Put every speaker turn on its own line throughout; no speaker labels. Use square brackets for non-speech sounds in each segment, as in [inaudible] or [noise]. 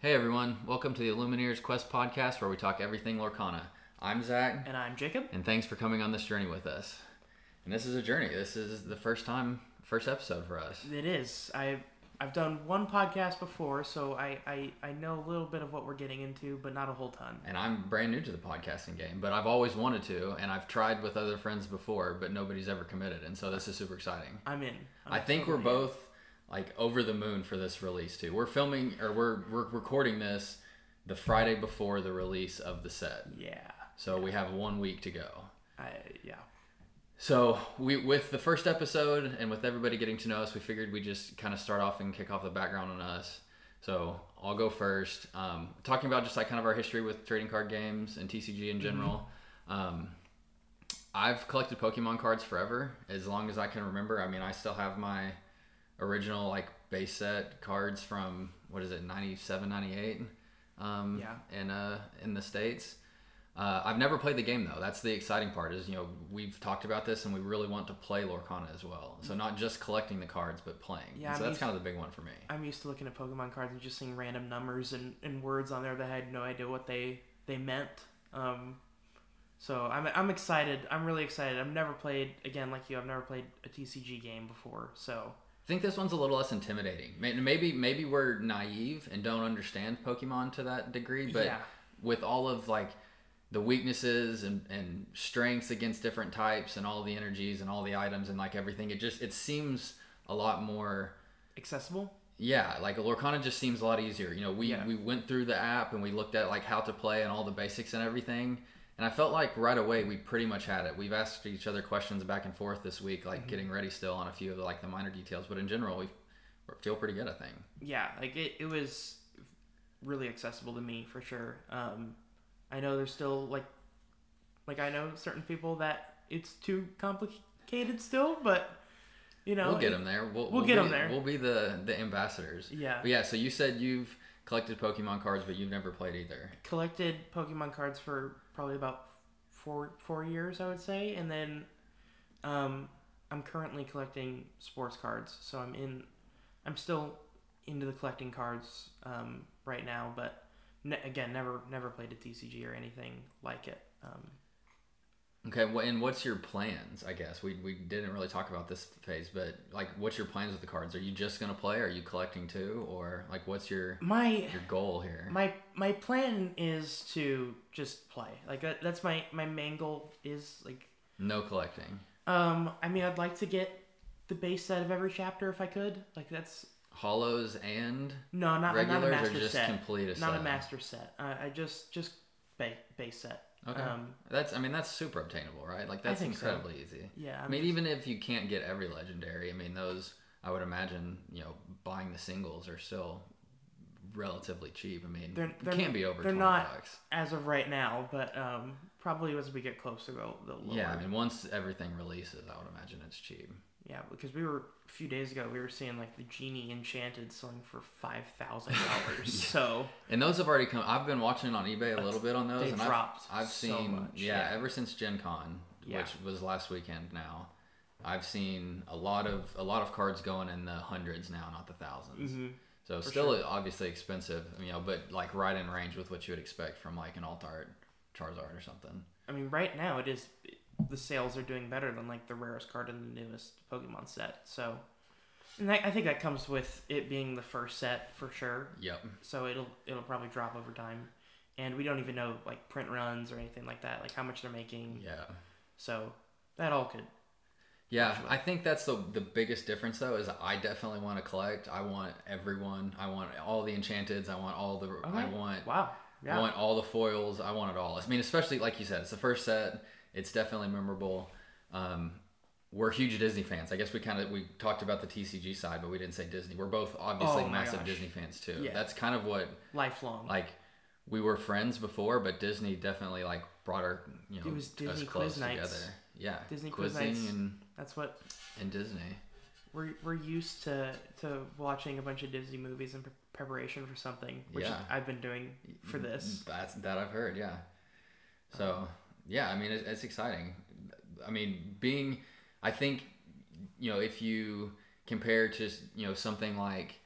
Hey everyone, welcome to the Illumineers Quest podcast where we talk everything Lorcana. I'm Zach,
And I'm Jacob.
and thanks for coming on this journey with us. And this is a journey. This is the first time, first episode for us.
It is. I I've done one podcast before, so I, I, I know a little bit of what we're getting into, but not a whole ton.
And I'm brand new to the podcasting game, but I've always wanted to, and I've tried with other friends before, but nobody's ever committed. And so this is super exciting.
I'm in. I'm
I think we're both like over the moon for this release too. We're filming or we're we're recording this the Friday before the release of the set.
Yeah.
So we have one week to go.
I yeah.
So we with the first episode and with everybody getting to know us, we figured we just kind of start off and kick off the background on us. So I'll go first, um, talking about just like kind of our history with trading card games and TCG in general. Um, I've collected Pokemon cards forever, as long as I can remember. I mean, I still have my original like base set cards from what is it, 97, 98 um,
Yeah.
in uh, in the states. Uh, I've never played the game though. That's the exciting part. Is you know we've talked about this and we really want to play Lorcana as well. So not just collecting the cards, but playing.
Yeah,
And so
I'm
that's kind of the big one for me.
I'm used to looking at Pokemon cards and just seeing random numbers and, and words on there that I had no idea what they they meant. Um, so I'm I'm excited. I'm really excited. I've never played again like you. I've never played a TCG game before. So
think this one's a little less intimidating. Maybe maybe we're naive and don't understand Pokemon to that degree, but
Yeah.
with all of like the weaknesses and, and strengths against different types and all the energies and all the items and like everything, it just it seems a lot more
accessible.
yeah, like Lorcana just seems a lot easier. You know, we,
Yeah.
we went through the app and we looked at like how to play and all the basics and everything. And I felt like right away we pretty much had it. We've asked each other questions back and forth this week, like
Mm-hmm.
getting ready still on a few of the, like the minor details. But in general, we feel pretty good. I think.
yeah, like it, it was really accessible to me for sure. Um, I know there's still like, like I know certain people that it's too complicated still, but you know,
we'll get them there. We'll,
we'll get
be,
'em there.
We'll be the the ambassadors.
Yeah,
But yeah. So you said you've collected Pokemon cards, but you've never played either.
collected Pokemon cards for probably about four four years, I would say, and then um, I'm currently collecting sports cards, so I'm in, I'm still into the collecting cards um, right now, but ne- again, never never played a TCG or anything like it. Um,
Okay. wha- And what's your plans? I guess we we didn't really talk about this phase, but like, what's your plans with the cards? Are you just gonna play? Are you collecting too, or like, what's your
my
your goal here?
my my plan is to just play. Like that, that's my my main goal is like
No collecting.
um I mean I'd like to get the base set of every chapter if I could. Like that's
Hollows and
no not not a
regulars
master
or just
set.
complete a
Not
set?
a master set. Uh, I just just ba- base set.
Okay.
Um
that's I mean that's super obtainable, right? Like that's
think so.
incredibly easy.
yeah.
I
I'm
mean,
just-
even if you can't get every legendary, I mean those I would imagine you know buying the singles are still relatively cheap. I mean,
They're- they're-
can't be over
they're
twenty
not-
bucks.
as of right now, but um probably as we get closer they'll, they'll lower.
Yeah, I mean once everything releases, I would imagine it's cheap.
Yeah, because we were a few days ago we were seeing like the genie enchanted selling for five thousand dollars. [laughs] So
And those have already come. I've been watching on eBay a little bit on those,
They
and
dropped
I've, I've
so
seen
much,
yeah,
yeah.
ever since Gen Con,
Yeah.
which was last weekend. Now, I've seen a lot of a lot of cards going in the hundreds now, not the 1000s
mhm.
So still obviously expensive, you know, but like right in range with what you would expect from like an alt art Charizard or something.
I mean, right now it is the sales are doing better than like the rarest card in the newest Pokemon set. So, and I, I think that comes with it being the first set for sure.
Yep.
So it'll it'll probably drop over time, and we don't even know like print runs or anything like that, like how much they're making.
Yeah.
So that all could.
Yeah,
Actually.
I think that's the the biggest difference though is I definitely want to collect. I want everyone. I want all the enchanteds. I want all the. I want
Wow. Yeah.
I want all the foils. I want it all. I mean, especially like you said, it's the first set. It's definitely memorable. Um, we're huge Disney fans. I guess we kind of we talked about the TCG side, but we didn't say Disney. We're both obviously
Oh
massive
gosh.
Disney fans too.
Yeah.
That's kind of what
Lifelong.
like we were friends before, but Disney definitely like brought our you know
It was
us close
quiz nights.
together. Yeah,
Disney quiz nights.
and
That's what
and Disney.
we're we're used to to watching a bunch of Disney movies in pre- preparation for something, which
Yeah.
I've been doing for this.
That's that I've heard, yeah. So yeah, I mean it's, it's exciting. I mean being, I think, you know, if you compare to you know something like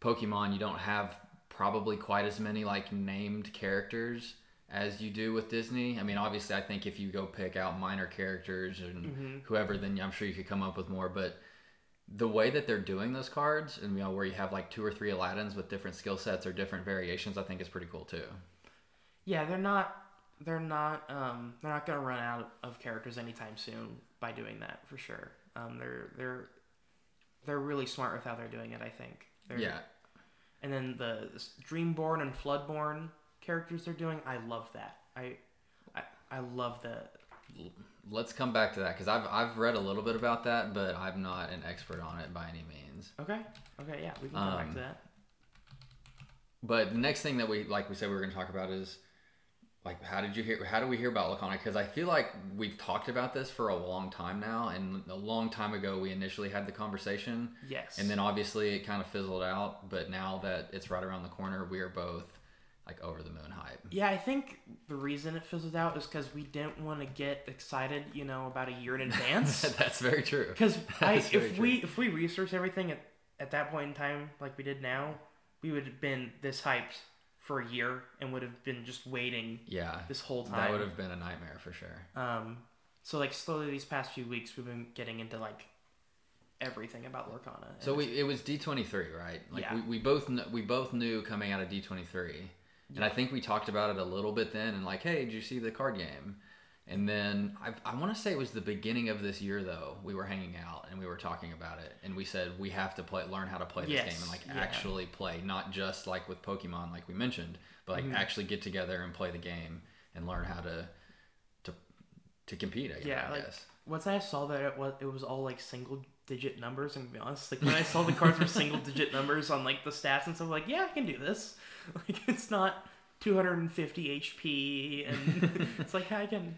Pokemon, you don't have probably quite as many like named characters as you do with Disney. I mean, obviously, I think if you go pick out minor characters and
Mm-hmm.
whoever, then I'm sure you could come up with more. But the way that they're doing those cards, and you know, where you have like two or three Aladdins with different skill sets or different variations, I think is pretty cool too.
Yeah, they're not. They're not. Um, they're not gonna run out of characters anytime soon by doing that for sure. Um, they're they're they're really smart with how they're doing it. I think. They're,
Yeah,
And then the Dreamborn and Floodborn characters they're doing, I love that. I I, I love the.
let's come back to that because I've I've read a little bit about that, but I'm not an expert on it by any means.
Okay. Okay. Yeah, we can come back
Um,
to that.
But the next thing that we like we said we were going to talk about is like how did you hear how do we hear about Lorcana? Because I feel like we've talked about this for a long time now, and a long time ago we initially had the conversation,
Yes.
and then obviously it kind of fizzled out. But now that it's right around the corner, we are both like over the moon hype.
Yeah, I think the reason it fizzled out is because we didn't want to get excited, you know, about a year in advance. [laughs]
That's very true.
Because [laughs] I,
That's very
if
true.
we if we researched everything at, at that point in time, like we did now, we would have been this hyped for a year and would have been just waiting
yeah,
this whole time.
that would have been a nightmare for sure.
Um, so like slowly these past few weeks, we've been getting into like everything about Lorcana.
So we it was D twenty three, right? Like
Yeah.
we, we both kn- we both knew coming out of D twenty three, and I think we talked about it a little bit then, and like, hey, did you see the card game? And then I, I want to say it was the beginning of this year though. We were hanging out and we were talking about it, and we said we have to play, learn how to play this
Yes,
game and like
yeah.
actually play, not just like with Pokemon, like we mentioned, but
Mm-hmm.
like actually get together and play the game and learn how to to to compete. I guess.
Yeah,
I
like-
guess.
once I saw that it was it was all like single digit numbers, and to be honest, like when I saw the cards were [laughs] single digit numbers on like the stats and stuff, like yeah, I can do this. [laughs] Like it's not 250 HP, and [laughs] it's like I can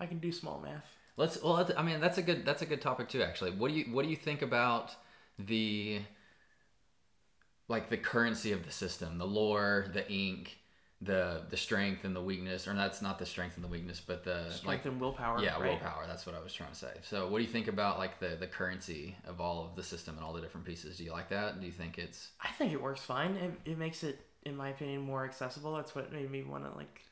I can do small math.
Let's. Well, I mean, that's a good. That's a good topic too. Actually, what do you What do you think about the like the currency of the system, the lore, the ink, the the strength and the weakness, or that's not the strength and the weakness, but the
Strength
like
and willpower.
yeah,
right?
willpower. That's what I was trying to say. So, what do you think about like the the currency of all of the system and all the different pieces? Do you like that? Do you think it's
I think it works fine. It, it makes it, in my opinion, more accessible. That's what made me want to like.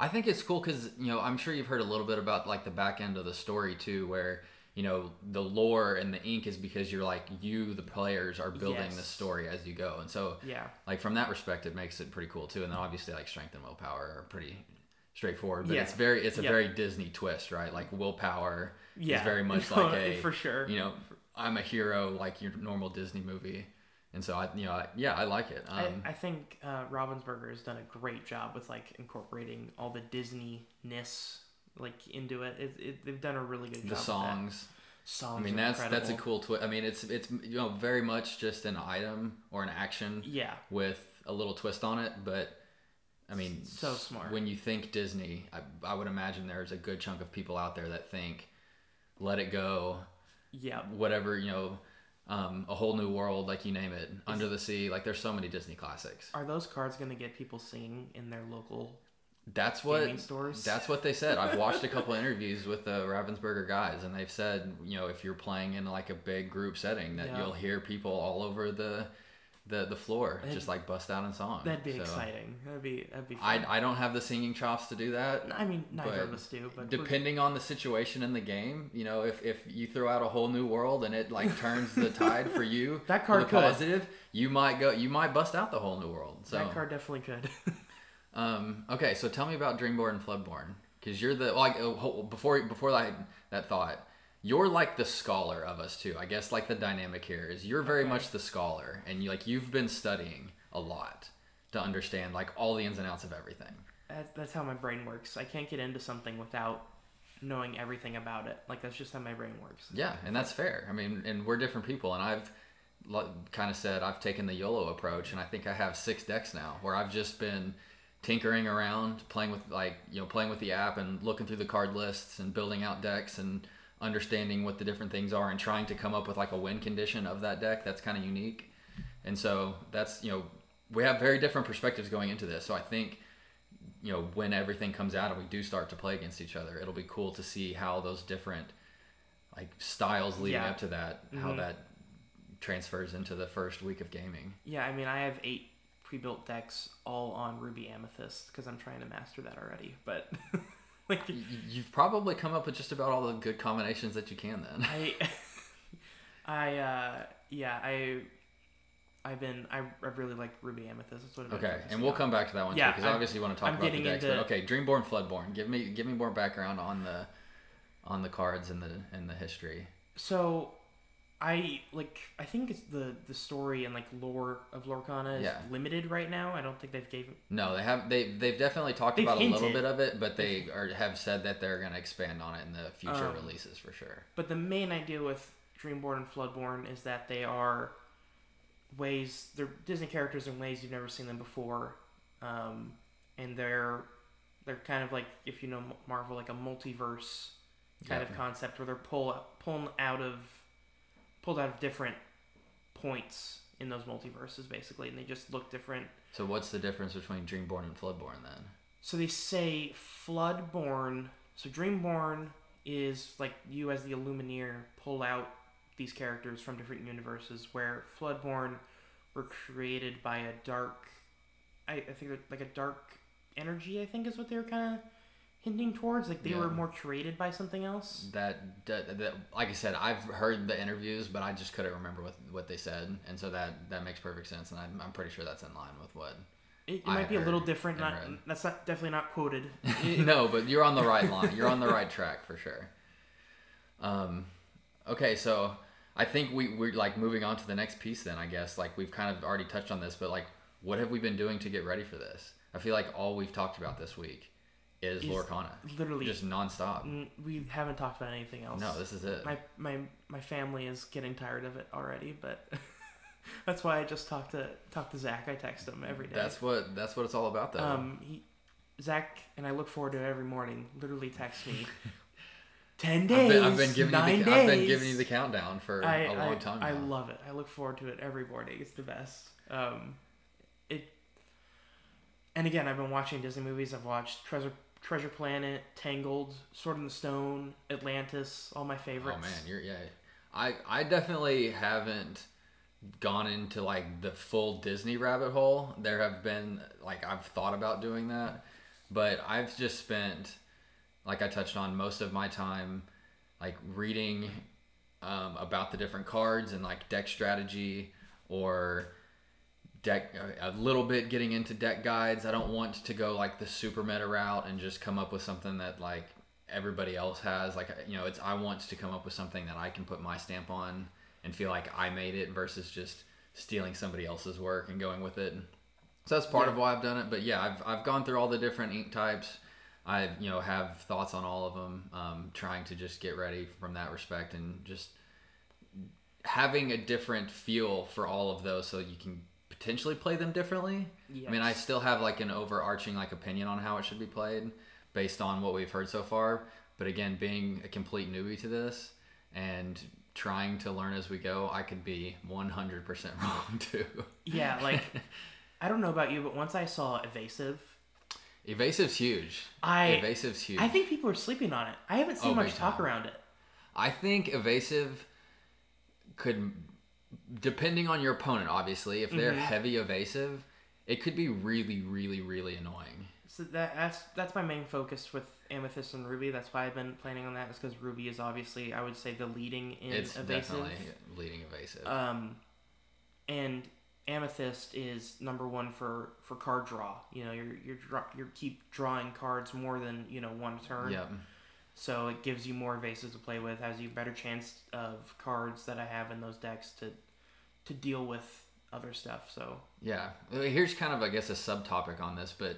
I think it's cool because you know I'm sure you've heard a little bit about like the back end of the story too, where you know the lore and the ink is because you're like you the players are building the story as you go, and so
Yeah.
like from that respect it makes it pretty cool too. And then obviously like strength and willpower are pretty straightforward, but
Yeah.
it's very it's a
Yeah.
very Disney twist, right? Like willpower
Yeah.
is very much [laughs] like a
for sure.
you know I'm a hero like your normal Disney movie, and so I you know I, yeah I like it. Um,
I, I think uh, Ravensburger has done a great job with like incorporating all the Disney ness like into it. It, it. They've done a really good job.
the songs.
Songs.
I mean that's that's a cool twist. I mean it's it's you know very much just an item or an action
Yeah.
with a little twist on it, but I mean
So smart.
When you think Disney, I, I would imagine there's a good chunk of people out there that think Let It Go,
Yeah.
whatever you know, um, a whole new world, like you name it, Under the Sea. Like there's so many Disney classics.
Are those cards gonna get people singing in their local?
That's what
stores?
that's what they said. I've watched a [laughs] couple interviews with the Ravensburger guys, and they've said, you know, if you're playing in like a big group setting, that
Yeah.
you'll hear people all over the the, the floor
That'd-
just like bust out in song.
That'd be
So,
exciting. That'd be that'd be. Fun.
I, I don't have the singing chops to do that.
I mean, neither of us do, but
Depending on the situation in the game, you know, if, if you throw out a whole new world and it like turns the tide for you, [laughs]
That card could.
positive, you might go, you might bust out the whole new world. So
that card definitely could. [laughs]
Um, okay, so tell me about Dreamborn and Floodborn, because you're the like oh, before before that that thought, you're like the scholar of us too. I guess like the dynamic here is you're very
Okay.
much the scholar, and you like you've been studying a lot to understand like all the ins and outs of everything.
that, that's how my brain works. I can't get into something without knowing everything about it. Like that's just how my brain works.
Yeah, and that's fair. I mean, and we're different people, and I've kind of said I've taken the YOLO approach, and I think I have six decks now where I've just been tinkering around, playing with like you know playing with the app and looking through the card lists and building out decks and understanding what the different things are and trying to come up with like a win condition of that deck that's kind of unique. And so that's you know we have very different perspectives going into this. So I think you know when everything comes out and we do start to play against each other, it'll be cool to see how those different like styles leading
Yeah.
up to that, how
Mhm.
that transfers into the first week of gaming.
Yeah, I mean, I have eight pre-built decks all on Ruby Amethyst because I'm trying to master that already. But [laughs] like
You've probably come up with just about all the good combinations that you can then.
I, [laughs] I uh, yeah, I, I've been I, I really like Ruby Amethyst. That's what I've
Okay, and we'll
on.
come back to that one
Yeah,
too, because obviously you want to talk
I'm
about the decks.
into-
But okay, Dreamborn, Floodborn. Give me give me more background on the on the cards and the and the history.
So, I like I think it's the the story and like lore of Lorcana is
Yeah.
limited right now. I don't think they've gave
No, they have they they've definitely talked
They've
about a little bit of it, but they are have said that they're going to expand on it in the future
Um,
releases for sure.
But the main idea with Dreamborn and Floodborn is that they are ways they're Disney characters in ways you've never seen them before, um, and they're they're kind of like if you know Marvel, like a multiverse kind
Yeah.
of concept where they're pull pulling out of pulled out of different points in those multiverses basically, and they just look different.
So what's the difference between Dreamborn and Floodborn then?
So they say Floodborn. So Dreamborn is like you as the Illumineer pull out these characters from different universes, where Floodborn were created by a dark, I, I think they're like a dark energy. I think is what they were kind of hinting towards. Like they
Yeah.
were more created by something else.
That, that, that like I said, I've heard the interviews, but I just couldn't remember what what they said, and so that that makes perfect sense, and I'm, I'm pretty sure that's in line with what.
It, it might be a little different. Not
read.
that's not definitely not quoted. [laughs]
no, but you're on the right line. You're on the right track for sure. Um, okay, so I think we we're like moving on to the next piece. Then I guess like we've kind of already touched on this, but like, what have we been doing to get ready for this? I feel like all we've talked about this week is
Is
Lorcana,
Literally,
just nonstop.
Mm, we haven't talked about anything else.
No, this is it.
my my my family is getting tired of it already, but [laughs] that's why I just talk to talk to Zach. I text him every day.
That's what that's what it's all about, though.
um he Zach and I look forward to it every morning. Literally text me. Ten
I've
days.
been, I've been giving
nine
you
days.
the, I've been giving you the countdown for
I,
a long
I,
time.
I
now.
love it. I look forward to it every morning. It's the best. Um, it. And again, I've been watching Disney movies. I've watched Treasure Treasure Planet, Tangled, Sword in the Stone, Atlantis. All my favorites.
Oh man, you're yeah. I I definitely haven't gone into like the full Disney rabbit hole. There have been like I've thought about doing that, but I've just spent like I touched on most of my time like reading um, about the different cards and like deck strategy or deck a little bit getting into deck guides. I don't want to go like the super meta route and just come up with something that like everybody else has. Like you know, it's I want to come up with something that I can put my stamp on and feel like I made it versus just stealing somebody else's work and going with it. So that's part
Yeah.
of why I've done it. But yeah, I've I've gone through all the different ink types. I you know have thoughts on all of them. Um, trying to just get ready from that respect and just having a different feel for all of those so you can potentially play them differently. I mean, I still have like an overarching like opinion on how it should be played based on what we've heard so far. But again, being a complete newbie to this and trying to learn as we go, I could be 100% [laughs] wrong too.
Yeah, [laughs] like I don't know about you, but once I saw Evasive,
Evasive's huge.
I
Evasive's huge.
I think people are sleeping on it. I haven't seen
Oh,
much talk
time.
around it.
I think evasive could, depending on your opponent, obviously, if they're
Mhm.
heavy evasive, it could be really, really, really annoying.
So that that's that's my main focus with Amethyst and Ruby. That's why I've been planning on that. Is because Ruby is obviously I would say the leading in
it's
evasive.
definitely leading evasive.
Um, and Amethyst is number one for for card draw. You know, you're you're you keep drawing cards more than you know one turn.
yep.
So it gives you more evasives to play with, has you better chance of cards that I have in those decks to to deal with other stuff. So
Yeah. Uh, Here's kind of, I guess, a subtopic on this, but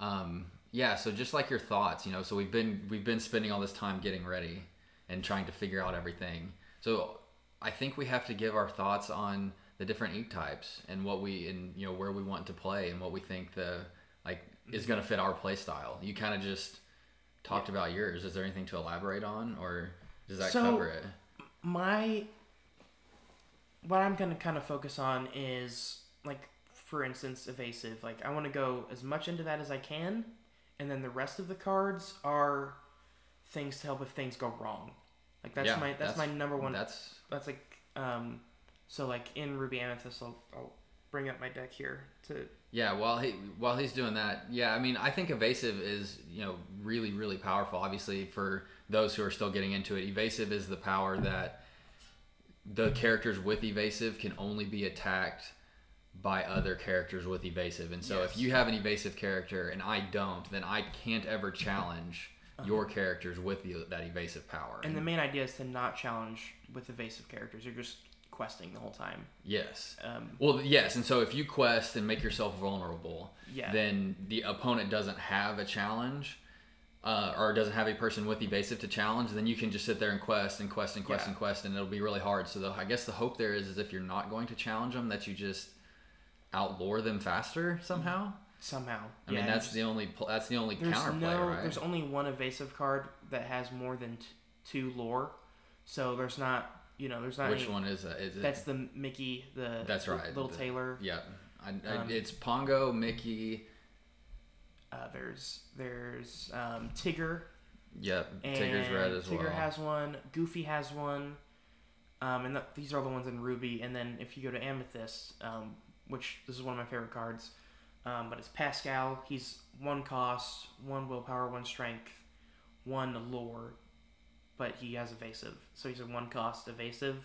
um, yeah. So just like your thoughts, you know. So we've been we've been spending all this time getting ready and trying to figure out everything. So I think we have to give our thoughts on the different ink types and what we and you know where we want to play and what we think the like is going to fit our play style. You kind of just talked about yours. Is there anything to elaborate on, or does that
So-
cover it?
my what I'm gonna kind of focus on is like for instance evasive. Like I want to go as much into that as I can, and then the rest of the cards are things to help if things go wrong. Like that's
Yeah,
my that's, my number one.
That's
that's like um so like in Ruby Amethyst I'll, I'll bring up my deck here to
Yeah, while he while he's doing that, yeah, I mean, I think evasive is you know really really powerful. Obviously, for those who are still getting into it, evasive is the power that the characters with evasive can only be attacked by other characters with evasive. And so,
Yes.
if you have an evasive character and I don't, then I can't ever challenge your characters with the, that evasive power.
And the main idea is to not challenge with evasive characters. You're just questing the whole time.
yes.
Um,
Well, yes, and so if you quest and make yourself vulnerable,
Yeah.
then the opponent doesn't have a challenge, uh, or doesn't have a person with evasive to challenge. Then you can just sit there and quest and quest and quest
Yeah.
and quest, and it'll be really hard. So the, I guess the hope there is, is if you're not going to challenge them, that you just outlore them faster somehow.
somehow.
I mean, that's the only that's the only
there's
counterplay,
no
right?
there's only one evasive card that has more than t- two lore. So there's not you know there's not
Which
any,
one is that? Is it?
That's the Mickey the
That's right,
little
the-
Tailor.
yeah. I, I,
um,
it's Pongo, Mickey.
Uh, there's there's um, Tigger.
Yep,
And
Tigger's red as
Tigger
well.
Tigger has one. Goofy has one. Um, and th- these are the ones in Ruby. And then if you go to Amethyst, um, which this is one of my favorite cards, um, but it's Pascal. He's one cost, one willpower, one strength, one lore, but he has evasive. So he's a one cost evasive.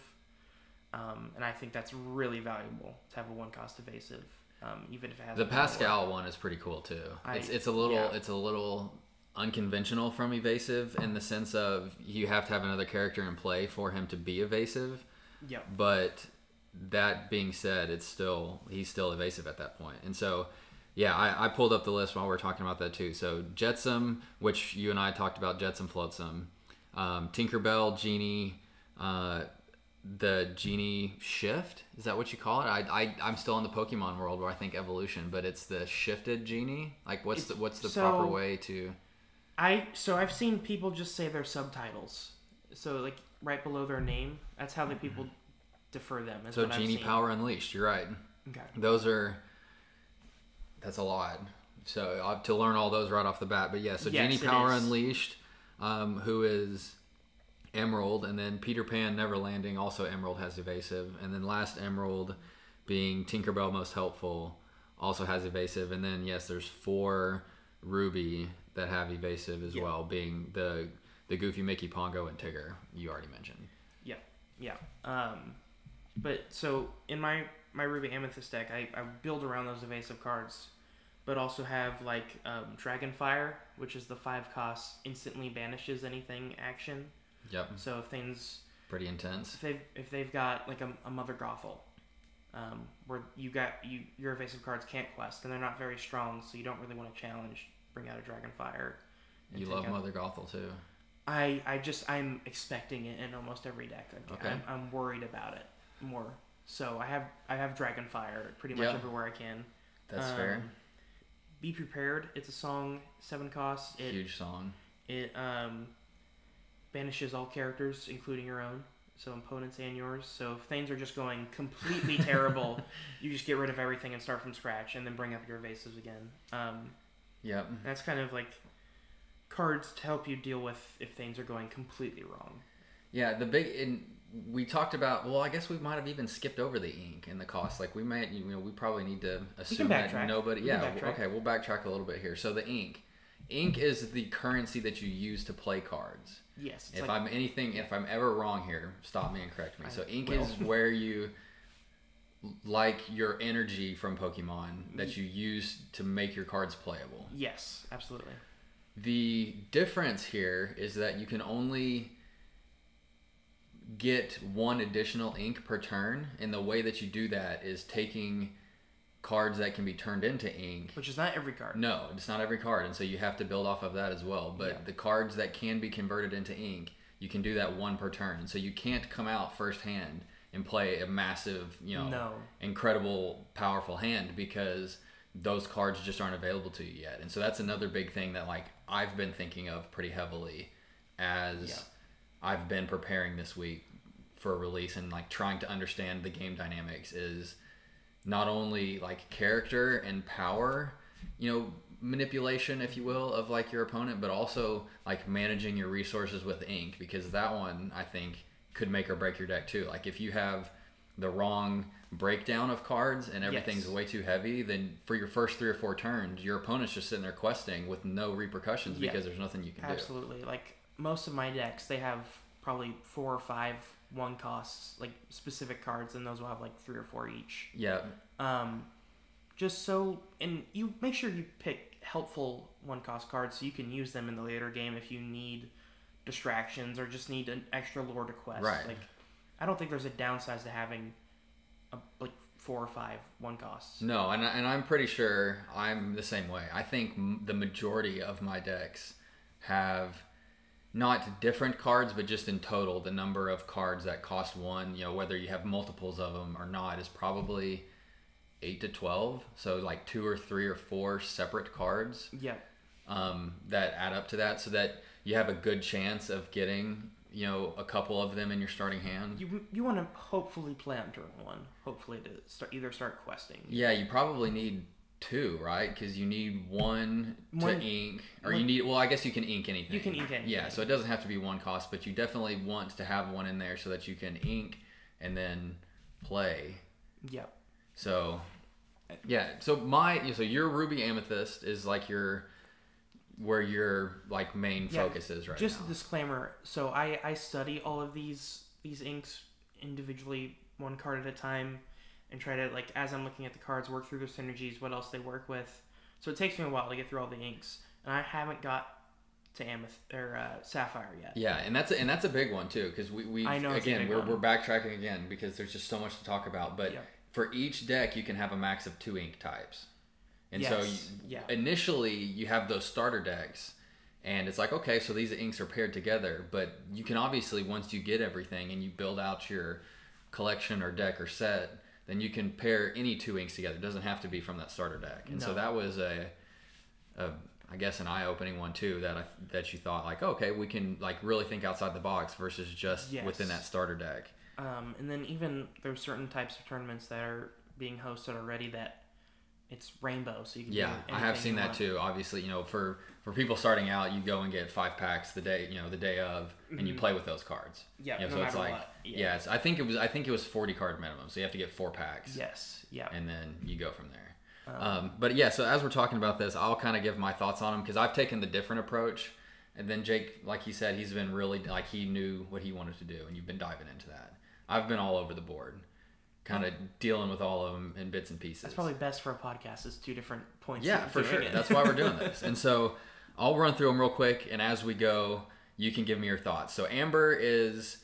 Um, and I think that's really valuable to have a one cost evasive, um, even if it has
The. Pascal one is pretty cool too.
I-
it's it's a little
yeah.
it's a little unconventional from evasive in the sense of you have to have another character in play for him to be evasive.
Yep.
But that being said, it's still he's still evasive at that point. And so yeah, I, I pulled up the list while we are talking about that too. So Jetsam, which you and I talked about, Jetsam Flotsam, um, Tinkerbell, Genie, uh, the Genie Shift. Is that what you call it? I, I I'm still in the Pokemon world where I think evolution, but it's the shifted Genie. Like what's the what's the
So-
proper way to?
I so I've seen people just say their subtitles. So like right below their name, that's how the people defer them.
So Genie. Power Unleashed. You're right.
Okay.
Those are that's a lot. So I to learn all those right off the bat. But yeah, so
Yes,
Genie Power
is.
Unleashed, um, who is Emerald, and then Peter Pan Never Landing, also Emerald has evasive, and then last Emerald being Tinkerbell Most Helpful, also has evasive, and then yes, there's four Ruby that have evasive as
Yeah.
well, being the the Goofy, Mickey, Pongo, and Tigger. You already mentioned.
Yeah. Yeah. Um, but so in my my Ruby Amethyst deck, I, I build around those evasive cards, but also have like um, Dragonfire, which is the five cost instantly banishes anything action.
Yep,
So if things
pretty intense.
if they've if they've got like a, a Mother Gothel, um, where you got you your evasive cards can't quest and they're not very strong, so you don't really want to challenge. Bring out a Dragonfire.
You love
out-
Mother Gothel too.
I I just I'm expecting it in almost every deck. I-
Okay.
I'm, I'm worried about it more. So I have I have Dragonfire pretty much
Yeah.
everywhere I can.
That's fair.
Um, Be prepared. It's a song, seven costs. It
Huge song.
it um, banishes all characters, including your own, so opponents and yours. So if things are just going completely terrible, [laughs] you just get rid of everything and start from scratch, and then bring up your evasives again. Um,
Yep.
that's kind of like cards to help you deal with if things are going completely wrong.
Yeah, the big and we talked about. Well, I guess we might have even skipped over the ink and the cost. Like we might, you know, we probably need to assume that nobody. Yeah, okay, we'll backtrack a little bit here. So the ink, ink is the currency that you use to play cards.
Yes.
If
like,
I'm anything, if I'm ever wrong here, stop me and correct me.
I
So ink
will.
is [laughs] where you like your energy from Pokemon that you use to make your cards playable.
yes, absolutely.
The difference here is that you can only get one additional ink per turn, and the way that you do that is taking cards that can be turned into ink.
Which is not every card.
No, it's not every card, and so you have to build off of that as well. But
Yeah.
the cards that can be converted into ink, you can do that one per turn. So you can't come out first hand and play a massive, you know,
No.
incredible, powerful hand because those cards just aren't available to you yet. And so that's another big thing that like I've been thinking of pretty heavily as
Yeah.
I've been preparing this week for a release and like trying to understand the game dynamics is not only like character and power, you know, manipulation, if you will, of like your opponent, but also like managing your resources with ink because that one I think could make or break your deck too. Like if you have the wrong breakdown of cards and everything's
Yes.
way too heavy, then for your first three or four turns, your opponent's just sitting there questing with no repercussions
Yeah.
because there's nothing you can do.
Absolutely. Like most of my decks, they have probably four or five one costs, like specific cards, and those will have like three or four each.
Yeah,
Um, just so, and you make sure you pick helpful one cost cards so you can use them in the later game if you need distractions or just need an extra lore to quest.
Right.
Like, I don't think there's a downside to having a, like four or five one costs.
No, and, and I'm pretty sure I'm the same way. I think m- the majority of my decks have not different cards, but just in total, the number of cards that cost one, you know, whether you have multiples of them or not, is probably 8 to 12. So, like two or three or four separate cards
Yeah.
um, that add up to that so that you have a good chance of getting, you know, a couple of them in your starting hand.
You, you want to hopefully play on turn one. Hopefully to start either start questing.
Yeah, you probably need two, right? Because you need one to ink, or
one-
you need. Well, I guess you can ink anything.
You can ink anything.
Yeah, so it doesn't have to be one cost, but you definitely want to have one in there so that you can ink and then play.
Yep.
So, yeah. So my so your ruby amethyst is like your where your like main
Yeah,
focus is right
Just
now.
a disclaimer. So I I study all of these these inks individually, one card at a time, and try to like as I'm looking at the cards, work through their synergies, what else they work with. So it takes me a while to get through all the inks, and I haven't got to amethyst or uh, sapphire yet.
Yeah, and that's a, and that's a big one too because we, we
I know it's a
again we're,
one.
we're backtracking again because there's just so much to talk about. But
Yeah.
for each deck, you can have a max of two ink types, and so you,
yeah.
initially you have those starter decks, and it's like okay, so these inks are paired together. But you can obviously once you get everything and you build out your collection or deck or set, then you can pair any two inks together. It doesn't have to be from that starter deck, and so that was a, a I guess an eye-opening one too that I that you thought like okay we can like really think outside the box versus just
Yes.
within that starter deck.
Um, and then even there's certain types of tournaments that are being hosted already that it's rainbow, so you can.
Yeah, I have seen that too. Obviously, you know for for people starting out, you go and get five packs the day you know the day of, and you play with those cards.
Mm-hmm. Yeah,
You know,
no
so it's like
what. Yeah.
yes, I think it was I think it was forty card minimum, so you have to get four packs.
Yes. Yeah.
and then you go from there. Um, but yeah, so as we're talking about this, I'll kind of give my thoughts on them because I've taken the different approach. And then Jake, like he said, he's been really like he knew what he wanted to do, and you've been diving into that. I've been all over the board, kind of dealing with all of them in bits and pieces.
That's probably best for a podcast. Is two different points.
yeah, for sure.
it.
That's why we're doing [laughs] this. And so I'll run through them real quick, and as we go, you can give me your thoughts. So Amber is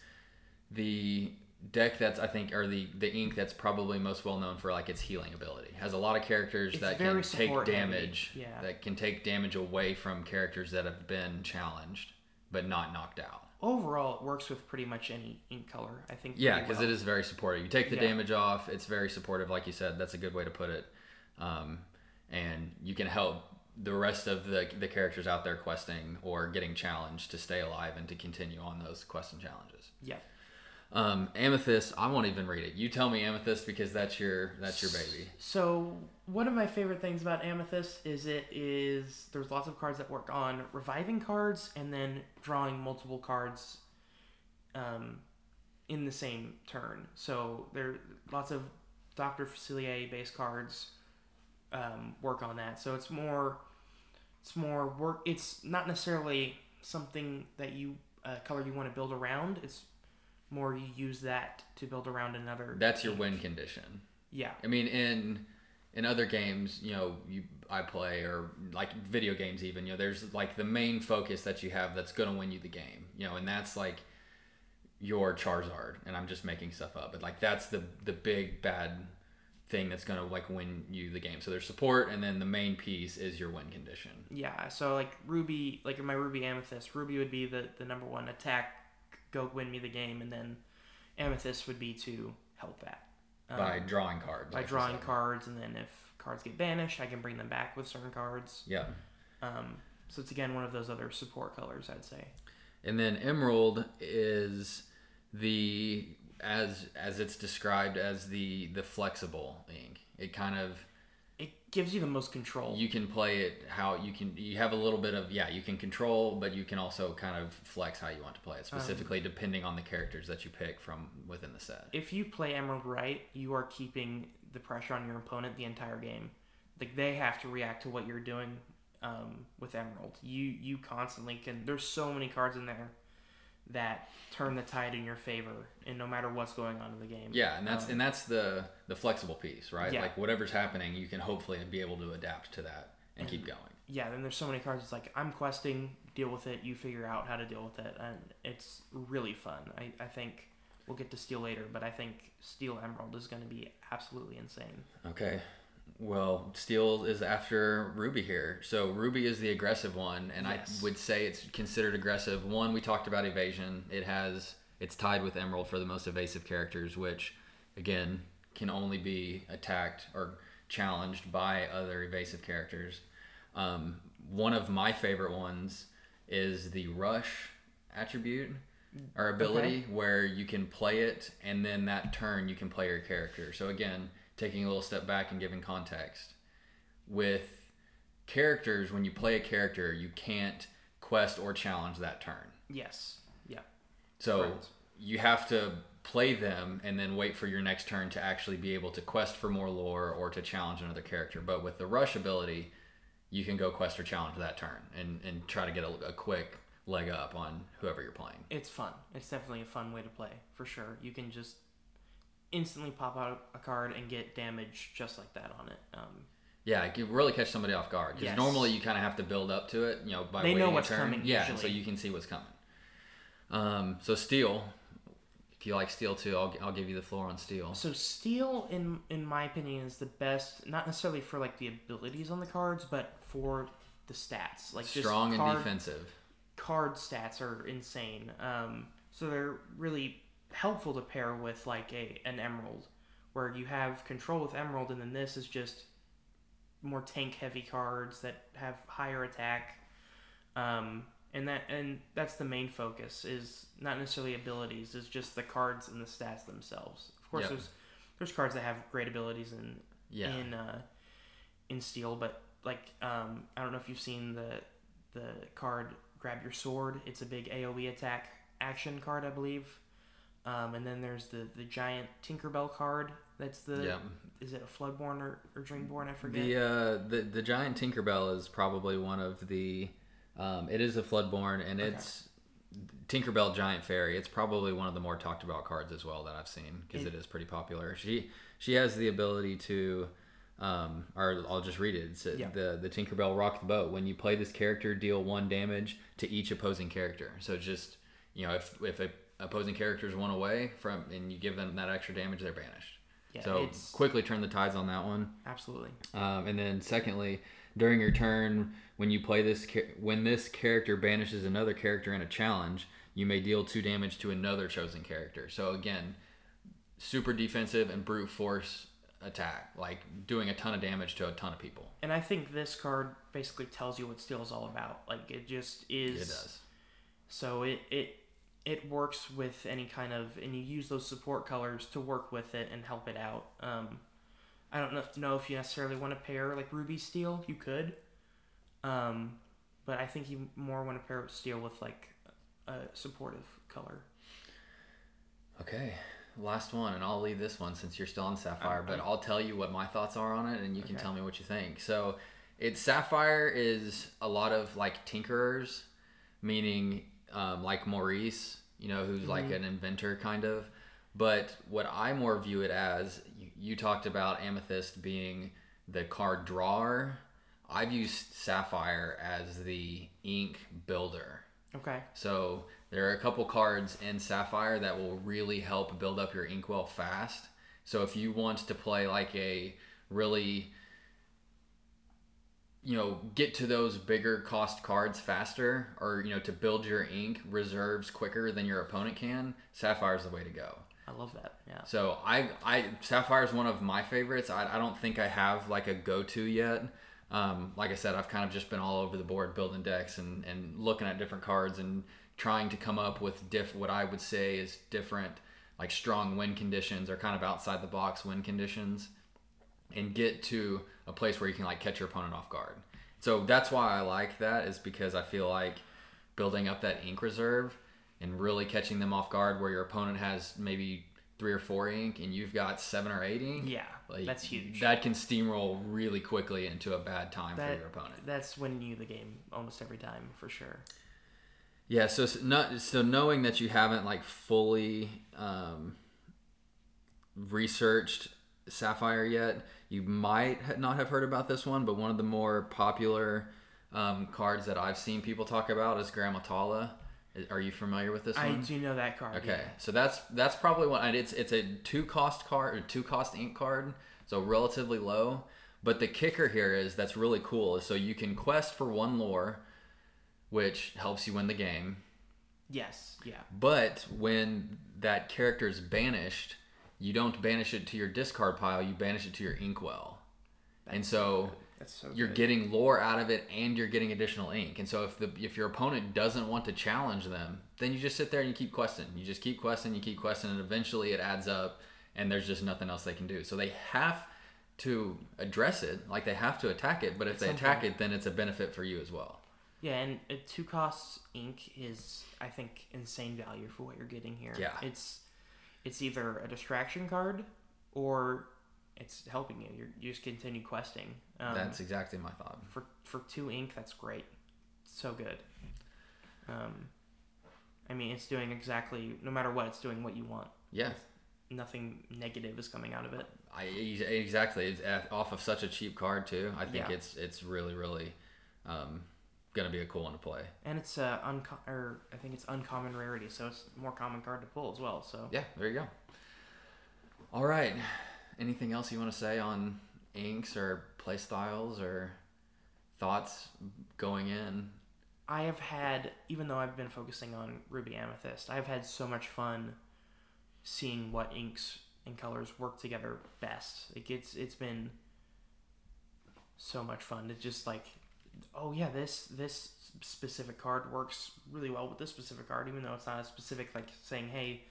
the deck that's I think or the the ink that's probably most well known for like its healing ability. Has a lot of characters
It's
that can take damage.
yeah.
That can take damage away from characters that have been challenged but not knocked out.
Overall, it works with pretty much any ink color. I think.
Yeah, because
well.
it is very supportive. You take the
Yeah.
damage off, it's very supportive, like you said. That's a good way to put it. Um, and you can help the rest of the the characters out there questing or getting challenged to stay alive and to continue on those quests and challenges.
Yeah.
Um, Amethyst, I won't even read it. You tell me Amethyst because that's your that's your baby.
So one of my favorite things about Amethyst is it is there's lots of cards that work on reviving cards and then drawing multiple cards um, in the same turn. So there are lots of Doctor Facilier based cards um, work on that. So it's more it's more work. It's not necessarily something that you uh, color you want to build around. It's more you use that to build around another.
That's your win condition.
yeah.
I mean, in in other games, you know, you I play or like video games, even you know, there's like the main focus that you have that's gonna win you the game, you know, and that's like your Charizard, and I'm just making stuff up, but like that's the the big bad thing that's gonna like win you the game. So there's support, and then the main piece is your win condition.
Yeah, so like Ruby, like in my Ruby Amethyst, Ruby would be the, the number one attack, go win me the game, and then Amethyst would be to help that. Um,
by drawing cards.
by
like
drawing cards, and then if cards get banished, I can bring them back with certain cards.
Yeah.
Um, so it's again one of those other support colors, I'd say.
And then emerald is the as as it's described as the the flexible ink. It kind of
It gives you the most control.
you can play it how you can you have a little bit of yeah you can control but you can also kind of flex how you want to play it specifically depending on the characters that you pick from within the set
if you play Emerald right, you are keeping the pressure on your opponent the entire game. Like they have to react to what you're doing um, with Emerald. You you constantly can. There's so many cards in there that turn the tide in your favor, and no matter what's going on in the game.
yeah and that's
Um,
and that's the the flexible piece right
Yeah.
like whatever's happening you can hopefully be able to adapt to that and keep going
yeah. Then there's so many cards. It's like I'm questing, deal with it. You figure out how to deal with it, and it's really fun. I I think we'll get to Steel later, but I think Steel Emerald is going to be absolutely insane.
Okay. Well, Steel is after Ruby here. So Ruby is the aggressive one, and
Yes.
I would say it's considered aggressive. One, we talked about evasion. It has it's tied with Emerald for the most evasive characters, which again can only be attacked or challenged by other evasive characters. Um, one of my favorite ones is the rush attribute or ability where you can play it and then that turn you can play your character. So again, taking a little step back and giving context. With characters, when you play a character, you can't quest or challenge that turn.
Yes. Yeah.
So
Correct.
you have to play them and then wait for your next turn to actually be able to quest for more lore or to challenge another character. But with the rush ability, you can go quest or challenge that turn and, and try to get a, a quick leg up on whoever you're playing.
It's fun. It's definitely a fun way to play for sure. You can just instantly pop out a card and get damage just like that on it. Um,
Yeah, it can really catch somebody off guard because
Yes.
normally you kind of have to build up to it, you know, by
They know
waiting a
what's
turn.
coming,
Yeah,
usually.
so you can see what's coming. Um, so steel, if you like steel too, I'll, I'll give you the floor on steel.
so steel, in in my opinion, is the best. Not necessarily for like the abilities on the cards, but for the stats. Like just
Strong and defensive.
card stats are insane. Um, so they're really helpful to pair with like a an emerald, where you have control with emerald, and then this is just more tank heavy cards that have higher attack. Um, and that and that's the main focus is not necessarily abilities, is just the cards and the stats themselves. Of course,
Yep.
there's there's cards that have great abilities in
Yeah.
in uh, in steel, but like um, I don't know if you've seen the the card grab your sword. It's a big AOE attack action card, I believe. Um, and then there's the the giant Tinkerbell card. That's the
Yeah.
is it a Floodborn or, or Dreamborn? I forget.
The, uh, the the giant Tinkerbell is probably one of the. Um, it is a Floodborn, and
Okay.
it's Tinkerbell Giant Fairy. It's probably one of the more talked about cards as well that I've seen because
It-
it is pretty popular. She she has the ability to, um, or I'll just read it. It's
Yeah.
the the Tinkerbell Rock the Boat. When you play this character, deal one damage to each opposing character. So just you know if if a opposing characters one away from and you give them that extra damage, they're banished.
Yeah,
so quickly turn the tides on that one.
Absolutely.
Um, and then secondly, during your turn, when you play this, when this character banishes another character in a challenge, you may deal two damage to another chosen character. So again, super defensive and brute force attack, like doing a ton of damage to a ton of people.
And I think this card basically tells you what steel is all about. Like it just is.
It does.
So it it it works with any kind of, and you use those support colors to work with it and help it out. Um, I don't know, know if you necessarily want to pair like ruby steel. You could, um, but I think you more want to pair steel with like a supportive color.
Okay, last one, and I'll leave this one since you're still on Sapphire, but
Alright.
I'll tell you what my thoughts are on it, and you can
Okay.
tell me what you think. So, it's Sapphire is a lot of like tinkerers, meaning um, like Maurice, you know, who's like an inventor kind of. But what I more view it as, you, you talked about Amethyst being the card drawer. I've used Sapphire as the ink builder.
Okay.
So there are a couple cards in Sapphire that will really help build up your inkwell fast. So if you want to play like a really you know, get to those bigger cost cards faster or you know to build your ink reserves quicker than your opponent can, Sapphire is the way to go.
I love that. Yeah.
So I, I Sapphire is one of my favorites. I, I don't think I have like a go-to yet. Um, like I said, I've kind of just been all over the board building decks and, and looking at different cards and trying to come up with diff what I would say is different like strong win conditions or kind of outside the box win conditions. And get to a place where you can like catch your opponent off guard. So that's why I like that is because I feel like building up that ink reserve and really catching them off guard where your opponent has maybe three or four ink and you've got seven or eight ink.
Yeah, that's huge.
That can steamroll really quickly into a bad time
That-
for your opponent.
That's winning you the game almost every time for sure.
Yeah, so not so knowing that you haven't like fully um, researched Sapphire yet, you might not have heard about this one. But one of the more popular um, cards that I've seen people talk about is Gramma Tala. Is- Are you familiar with this
I
one?
do know that card.
Okay,
yeah.
so that's that's probably one. And it's it's a two cost card or two cost ink card, so relatively low. But the kicker here is that's really cool. So you can quest for one lore, which helps you win the game.
Yes. Yeah.
But when that character is banished, you don't banish it to your discard pile. You banish it to your inkwell. and so
That's so.
you're
good.
getting lore out of it, and you're getting additional ink. And so if the if your opponent doesn't want to challenge them, then you just sit there and you keep questing. You just keep questing. You keep questing, and eventually it adds up, and there's just nothing else they can do. So they have to address it, like they have to attack it. But if
At
they attack
point.
it, then it's a benefit for you as well.
Yeah, and a two costs ink is I think insane value for what you're getting here.
Yeah.
It's it's either a distraction card or it's helping you. You're, you just continue questing. Um,
That's exactly my thought.
for for two ink. That's great. So good. Um, I mean, it's doing exactly no matter what. It's doing what you want.
Yeah.
Nothing negative is coming out of it.
I exactly it's off of such a cheap card too. I think
Yeah.
it's it's really really um, gonna be a cool one to play.
And it's a unco- or I think it's uncommon rarity, so it's a more common card to pull as well. So
Yeah, there you go. All right. Anything else you want to say on inks or play styles or thoughts going in?
I have had, even though I've been focusing on Ruby Amethyst, I've had so much fun seeing what inks and colors work together best. Like it's it's been so much fun to just like, oh yeah, this this specific card works really well with this specific card, even though it's not a specific like saying, hey,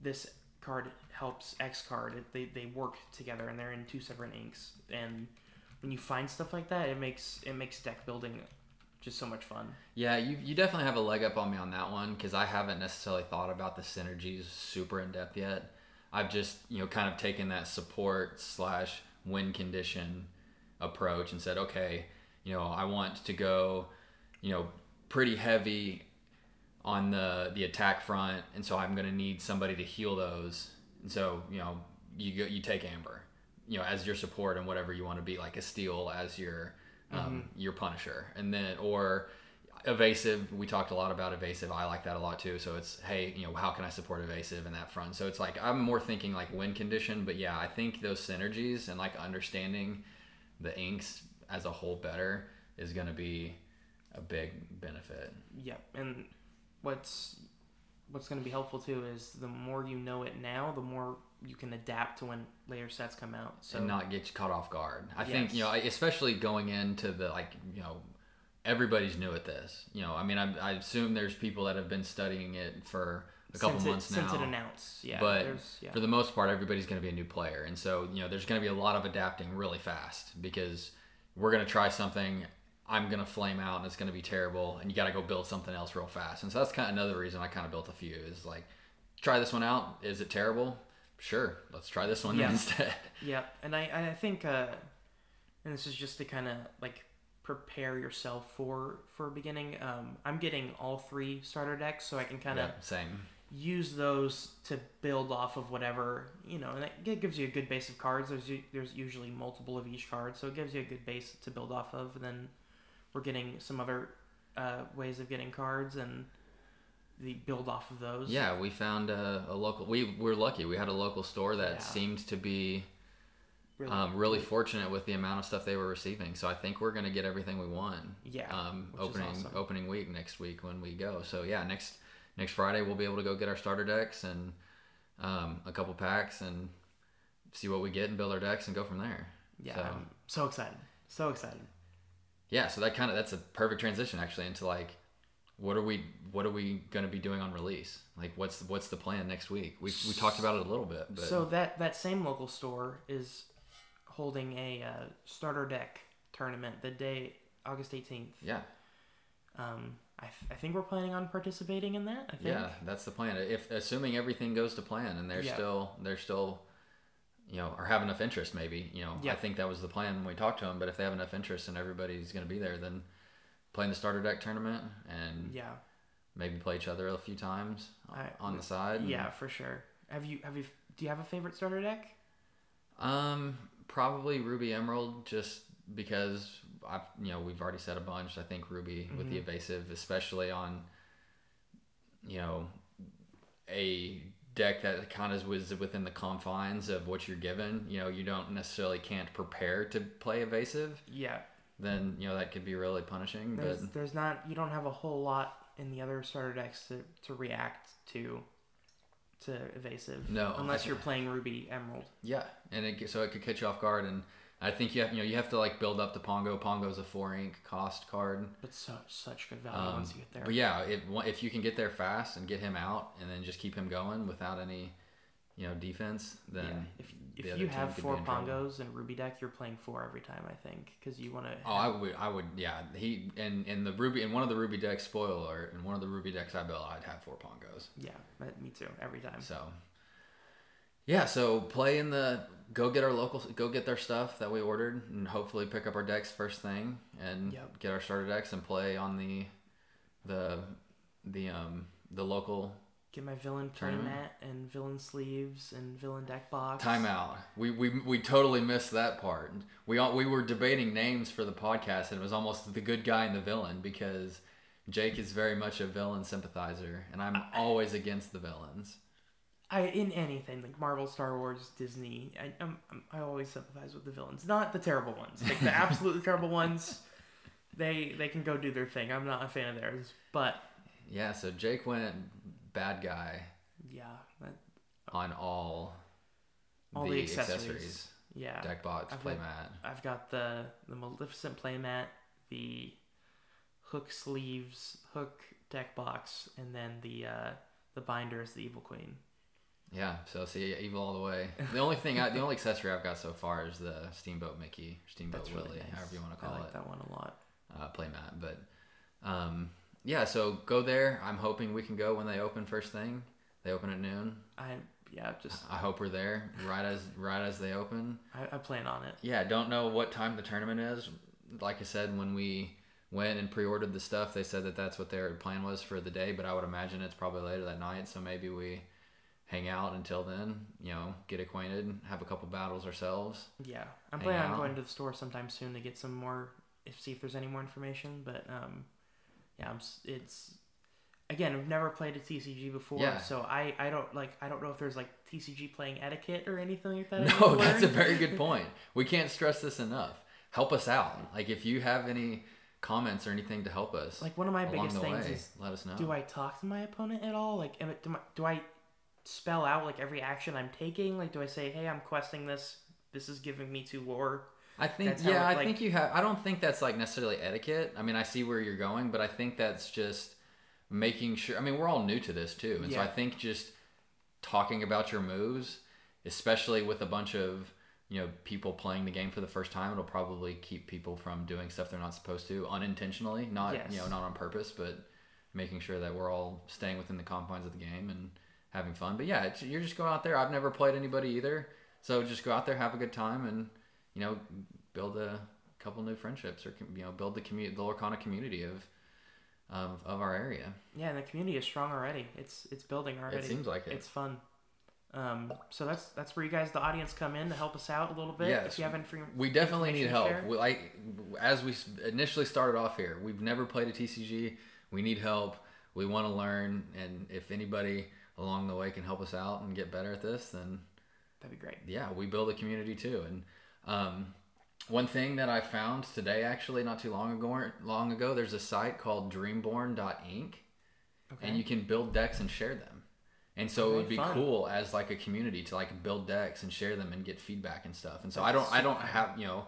this card helps X card. It, they they work together and they're in two separate inks. And when you find stuff like that, it makes it makes deck building just so much fun.
Yeah, you, you definitely have a leg up on me on that one because I haven't necessarily thought about the synergies super in depth yet. I've just you know kind of taken that support slash win condition approach and said, okay, you know I want to go, you know, pretty heavy on the the attack front, and so I'm going to need somebody to heal those. And so you know you go you take Amber, you know, as your support and whatever you want to be, like a steel as your um, your Punisher, and then or evasive. We talked a lot about evasive. I like that a lot too. So it's hey, you know, how can I support evasive in that front? So it's like I'm more thinking like win condition, but yeah, I think those synergies and like understanding the inks as a whole better is going to be a big benefit.
Yep, and what's what's going to be helpful too is the more you know it now, the more you can adapt to when later sets come out. So
and not get you caught off guard. I think you know, especially going into the like you know, everybody's new at this. You know, I mean, I, I assume there's people that have been studying it for a couple
since
months
it,
now.
since it announced, yeah.
but
yeah,
for the most part, everybody's going to be a new player, and so you know, there's going to be a lot of adapting really fast because we're going to try something. I'm going to flame out, and it's going to be terrible, and you got to go build something else real fast. And so that's kind of another reason I kind of built a few is like, try this one out. Is it terrible? Sure, let's try this one
Yeah. [laughs]
instead.
Yep, and I and I think, uh, and this is just to kind of like prepare yourself for for beginning. Um, I'm getting all three starter decks, so I can kind of
yeah, same.
Use those to build off of whatever you know, and it gives you a good base of cards. There's there's usually multiple of each card, so it gives you a good base to build off of. And then we're getting some other uh, ways of getting cards and the build off of those.
Yeah, we found a, a local. We we're lucky. We had a local store that
Yeah.
seemed to be
really,
um, really fortunate with the amount of stuff they were receiving. So I think we're gonna get everything we want.
Yeah,
Um, opening
awesome.
opening week next week when we go. So yeah, next next Friday we'll be able to go get our starter decks and um, a couple packs and see what we get and build our decks and go from there.
yeah.
So,
I'm so excited, so excited.
yeah, so that kind of that's a perfect transition actually into like what are we what are we going to be doing on release? Like what's what's the plan next week? We we talked about it a little bit, but
So that that same local store is holding a uh, starter deck tournament the day August 18th.
Yeah,
Um, I, th- I think we're planning on participating in that. I think.
yeah, that's the plan. If assuming everything goes to plan and they're
Yeah.
still they're still, you know, or have enough interest, maybe you know,
Yeah.
I think that was the plan when we talked to them. But if they have enough interest and everybody's going to be there, then playing the starter deck tournament and
Yeah.
maybe play each other a few times
I-
on the side. and-
Yeah, for sure. Have you have you do you have a favorite starter deck?
Um, probably Ruby Emerald, just because I, you know, we've already said a bunch. I think Ruby with
Mm-hmm.
the evasive, especially on, you know, a deck that kind of was within the confines of what you're given. You know, you don't necessarily can't prepare to play evasive.
Yeah.
Then you know that could be really punishing.
There's
but
there's not you don't have a whole lot in the other starter decks to, to react to to evasive.
No,
Unless you're playing Ruby Emerald.
Yeah, and it, so it could catch you off guard, and I think you have, you know you have to like build up the Pongo. Pongo's a four ink cost card.
But so such good value
Um,
once you get there.
But yeah, if if you can get there fast and get him out, and then just keep him going without any, you know, defense, then
yeah. If
the
if you have four. Pongos and Ruby deck, you're playing four every time. I think because you want to.
oh, I would, I would, yeah. He and in the Ruby in one of the Ruby decks, spoiler alert, in one of the Ruby decks I built, I'd have four Pongos.
yeah, me too. Every time.
So, yeah, so play in the go get our local go get their stuff that we ordered and hopefully pick up our decks first thing and
Yep.
get our starter decks and play on the the the um the local
Get my villain
Tournament?
playmat and villain sleeves and villain deck box.
timeout. We we we totally missed that part. We all we were debating names for the podcast and it was almost the good guy and the villain because Jake is very much a villain sympathizer and I'm always against the villains.
I in anything like Marvel, Star Wars, Disney. I I'm, I'm, I always sympathize with the villains, not the terrible ones. Like the absolutely terrible ones, they they can go do their thing. I'm not a fan of theirs, but
Yeah, so Jake went bad guy
yeah, that,
on all,
all the, accessories. Yeah,
deck box
I've got-
playmat.
I've got the the Maleficent playmat, the hook sleeves, hook deck box, and then the uh, the binder is the Evil Queen.
Yeah, so see, evil all the way. The only thing, I, the only accessory I've got so far is the Steamboat Mickey, Steamboat
That's
Willie,
really nice.
however you want to call it.
I like
it,
that one a lot.
uh, playmat. But um, yeah, so go there. I'm hoping we can go when they open first thing. They open at noon.
I yeah, just
I hope we're there right as right as they open.
I, I plan on it.
Yeah, don't know what time the tournament is. Like I said, when we went and pre-ordered the stuff, they said that that's what their plan was for the day. But I would imagine it's probably later that night. So maybe we hang out until then. You know, get acquainted, have a couple battles ourselves.
Yeah, I'm planning on going to the store sometime soon to get some more, if see if there's any more information. But um, yeah, I'm, it's again I've never played a TCG before,
Yeah.
so I I don't like I don't know if there's like TCG playing etiquette or anything like that. [laughs]
No, that's a very good point. We can't stress this enough. Help us out. Like if you have any comments or anything to help us,
like one of my biggest things
way,
is
let us know.
do I talk to my opponent at all? Like, am it, do, my, do I spell out like every action I'm taking? Like, do I say, hey, I'm questing this. This is giving me two lore."
I think
That's
yeah,
it,
I think you have. I don't think that's like necessarily etiquette. I mean, I see where you're going, but I think that's just making sure. I mean, we're all new to this too, and so I think just talking about your moves, especially with a bunch of you know people playing the game for the first time, it'll probably keep people from doing stuff they're not supposed to unintentionally, not you know not on purpose, but making sure that we're all staying within the confines of the game and having fun. But yeah, you're just going out there. I've never played anybody either, so just go out there, have a good time, and you know, build a couple new friendships or you know, build the community, the Lorcana community of of, of our area.
Yeah, and the community is strong already. It's it's building already.
It seems like it.
It's fun. Um, so that's that's where you guys, the audience, come in to help us out a little bit.
Yes.
If you haven't, free,
we definitely need help. We, like as we initially started off here, we've never played a TCG. We need help. We want to learn, and if anybody along the way can help us out and get better at this, then
that'd be great.
yeah, we build a community too. And um, one thing that I found today, actually, not too long ago, long ago, there's a site called Dreamborn.ink,
Okay.
and you can build decks and share them. And so it would be
fun.
cool as like a community to like build decks and share them and get feedback and stuff. And so
That's
I don't I don't have you know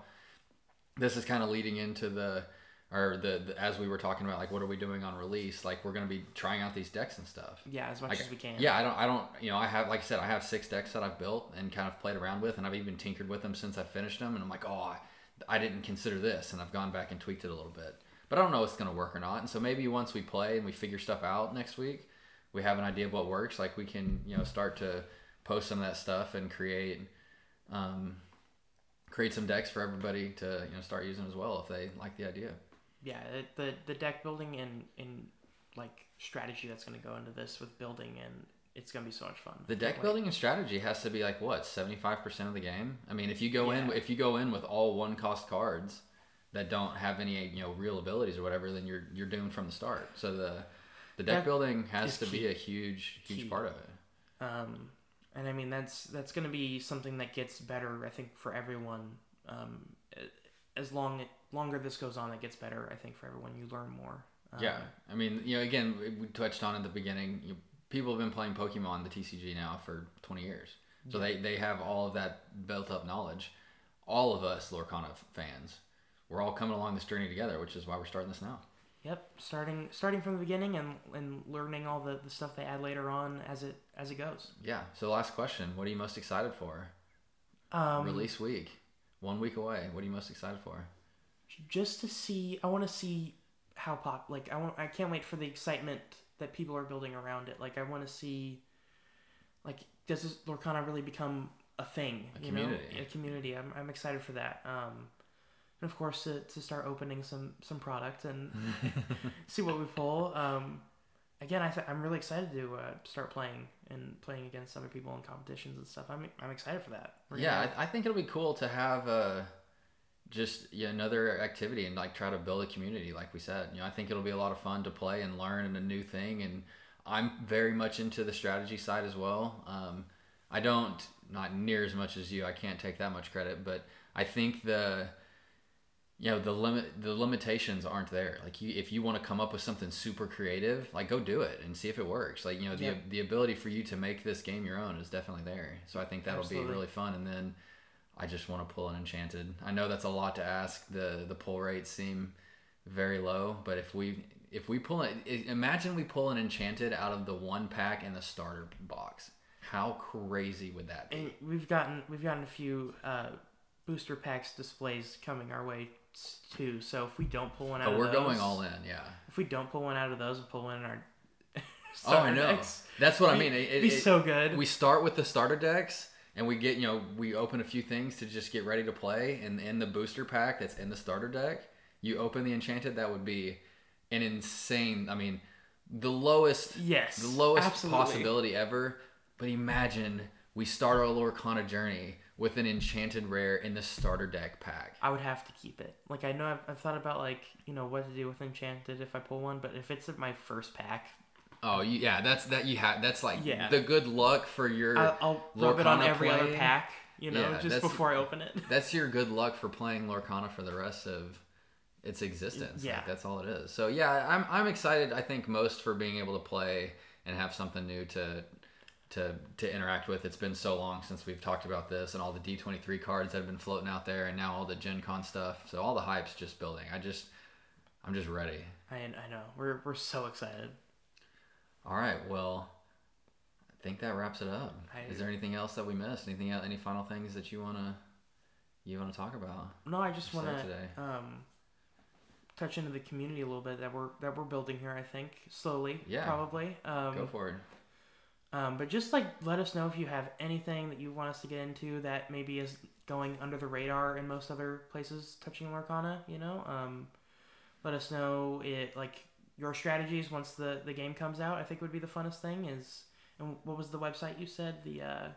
this is kind of leading into the or the, the as we were talking about, like what are we doing on release? Like we're gonna be trying out these decks and stuff.
Yeah, as much
Like,
as we can.
Yeah, I don't, I don't, you know, I have, like I said, I have six decks that I've built and kind of played around with, and I've even tinkered with them since I finished them, and I'm like, oh, I, I didn't consider this, and I've gone back and tweaked it a little bit, but I don't know if it's gonna work or not, and so maybe once we play and we figure stuff out next week, we have an idea of what works, like we can, you know, start to post some of that stuff and create, um, create some decks for everybody to, you know, start using as well if they like the idea.
Yeah the the deck building and and like strategy that's going to go into this with building and it's going to be so much fun
The deck building and strategy has to be like what seventy five percent of the game. I mean, if you go in if you go in with all one cost cards that don't have any you know real abilities or whatever, then you're you're doomed from the start. So the the deck
That
building has to be a huge huge
Key.
part of it.
um and i mean that's that's going to be something that gets better i think for everyone um as long longer this goes on it gets better i think for everyone you learn more um,
yeah, I mean, you know, again, we- touched on in the beginning. You, people have been playing Pokemon the TCG now for twenty years, so they they have all of that built up knowledge. All of us Lorcana fans, we're all coming along this journey together, which is why we're starting this now.
Yep, starting starting from the beginning and and learning all the, the stuff they add later on as it as it goes.
Yeah. So last question: What are you most excited for?
Um,
Release week, one week away. What are you most excited for?
Just to see, I want to see how pop. Like I want, I can't wait for the excitement that people are building around it. Like I want to see, like does this Lorcana really become a thing?
A
you know,
community.
a community. I'm I'm excited for that. Um, and of course to, to start opening some some product and [laughs] see what we pull. Um, again, I th- I'm really excited to uh, start playing and playing against other people in competitions and stuff. I'm I'm excited for that. We're
yeah,
gonna-
I, I think it'll be cool to have uh, just yeah, another activity and like try to build a community. Like we said, you know, I think it'll be a lot of fun to play and learn and a new thing. And I'm very much into the strategy side as well. Um, I don't not near as much as you. I can't take that much credit, but I think the you know the limit the limitations aren't there like you if you want to come up with something super creative like go do it and see if it works like you know the,
Yeah.
the ability for you to make this game your own is definitely there so i think that'll
Absolutely.
be really fun and then i just want to pull an enchanted i know that's a lot to ask the the pull rates seem very low but if we if we pull it imagine we pull an enchanted out of the one pack in the starter box how crazy would that be
And we've gotten we've gotten a few uh, booster packs displays coming our way too. So if we don't pull one out,
oh
of
we're
those,
going all in yeah
If we don't pull one out of those and pull one in our [laughs]
oh i know
decks,
that's what i mean. it,
be
it-
so good.
we start with the starter decks and we get you know we open a few things to just get ready to play and in the booster pack that's in the starter deck you open the enchanted that would be an insane i mean the lowest
yes,
the lowest
absolutely.
possibility ever but imagine we start our lorcana journey with an enchanted rare in the starter deck pack
I would have to keep it. Like I know I've, I've thought about like you know what to do with enchanted if I pull one, but if it's my first pack,
oh yeah that's that you have that's like
Yeah.
the good luck for your
I'll, I'll rub it on every other pack. You know,
Yeah,
just before I open it.
that's [laughs] your good luck for playing Lorcana for the rest of its existence.
Yeah.
Like, that's all it is. So yeah, I'm I'm excited. I think most for being able to play and have something new to to to interact with. It's been so long since we've talked about this and all the D23 cards that have been floating out there, and now all the Gen Con stuff. So all the hype's just building. I just I'm just ready.
I I know we're we're so excited.
All right, well. I think that wraps it up.
I-
Is there anything else that we missed? Anything else, any final things that you wanna you wanna talk about?
No, I just
Say
want
today.
to um, touch into the community a little bit that we're that we're building here. I think slowly,
Yeah.
probably. Um,
Go for it.
Um, but just like let us know if you have anything that you want us to get into that maybe is going under the radar in most other places touching Lorcana. You know, um, let us know it like your strategies once the the game comes out. I think would be the funnest thing is. And what was the website you said? The uh,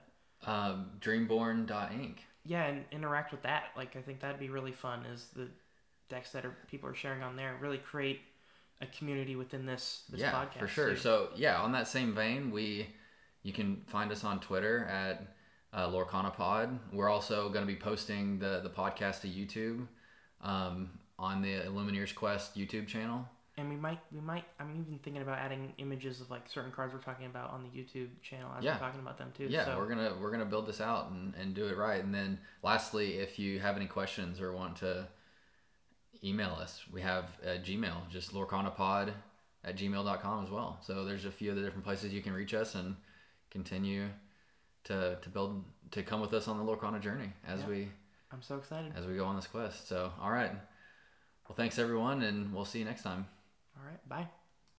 Um, Dreamborn.ink.
yeah, and interact with that. Like I think that'd be really fun. Is the decks that are people are sharing on there really create a community within this this
yeah,
podcast
for sure.
too.
So yeah, on that same vein, we you can find us on Twitter at uh, Lorcana Pod. We're also going to be posting the the podcast to YouTube um, on the Illumineers Quest YouTube channel.
And we might, we might. I'm even thinking about adding images of like certain cards we're talking about on the YouTube channel as
Yeah.
we're talking about them too.
Yeah,
so,
we're gonna we're gonna build this out and, and do it right. And then lastly, if you have any questions or want to, email us. We have a Gmail, just lorcanapod at gmail.com as well. So there's a few of the different places you can reach us and continue to, to build, to come with us on the Lorcana journey as
Yeah.
we,
I'm so excited.
as we go on this quest. So, all right. Well, thanks everyone and we'll see you next time.
All right, bye.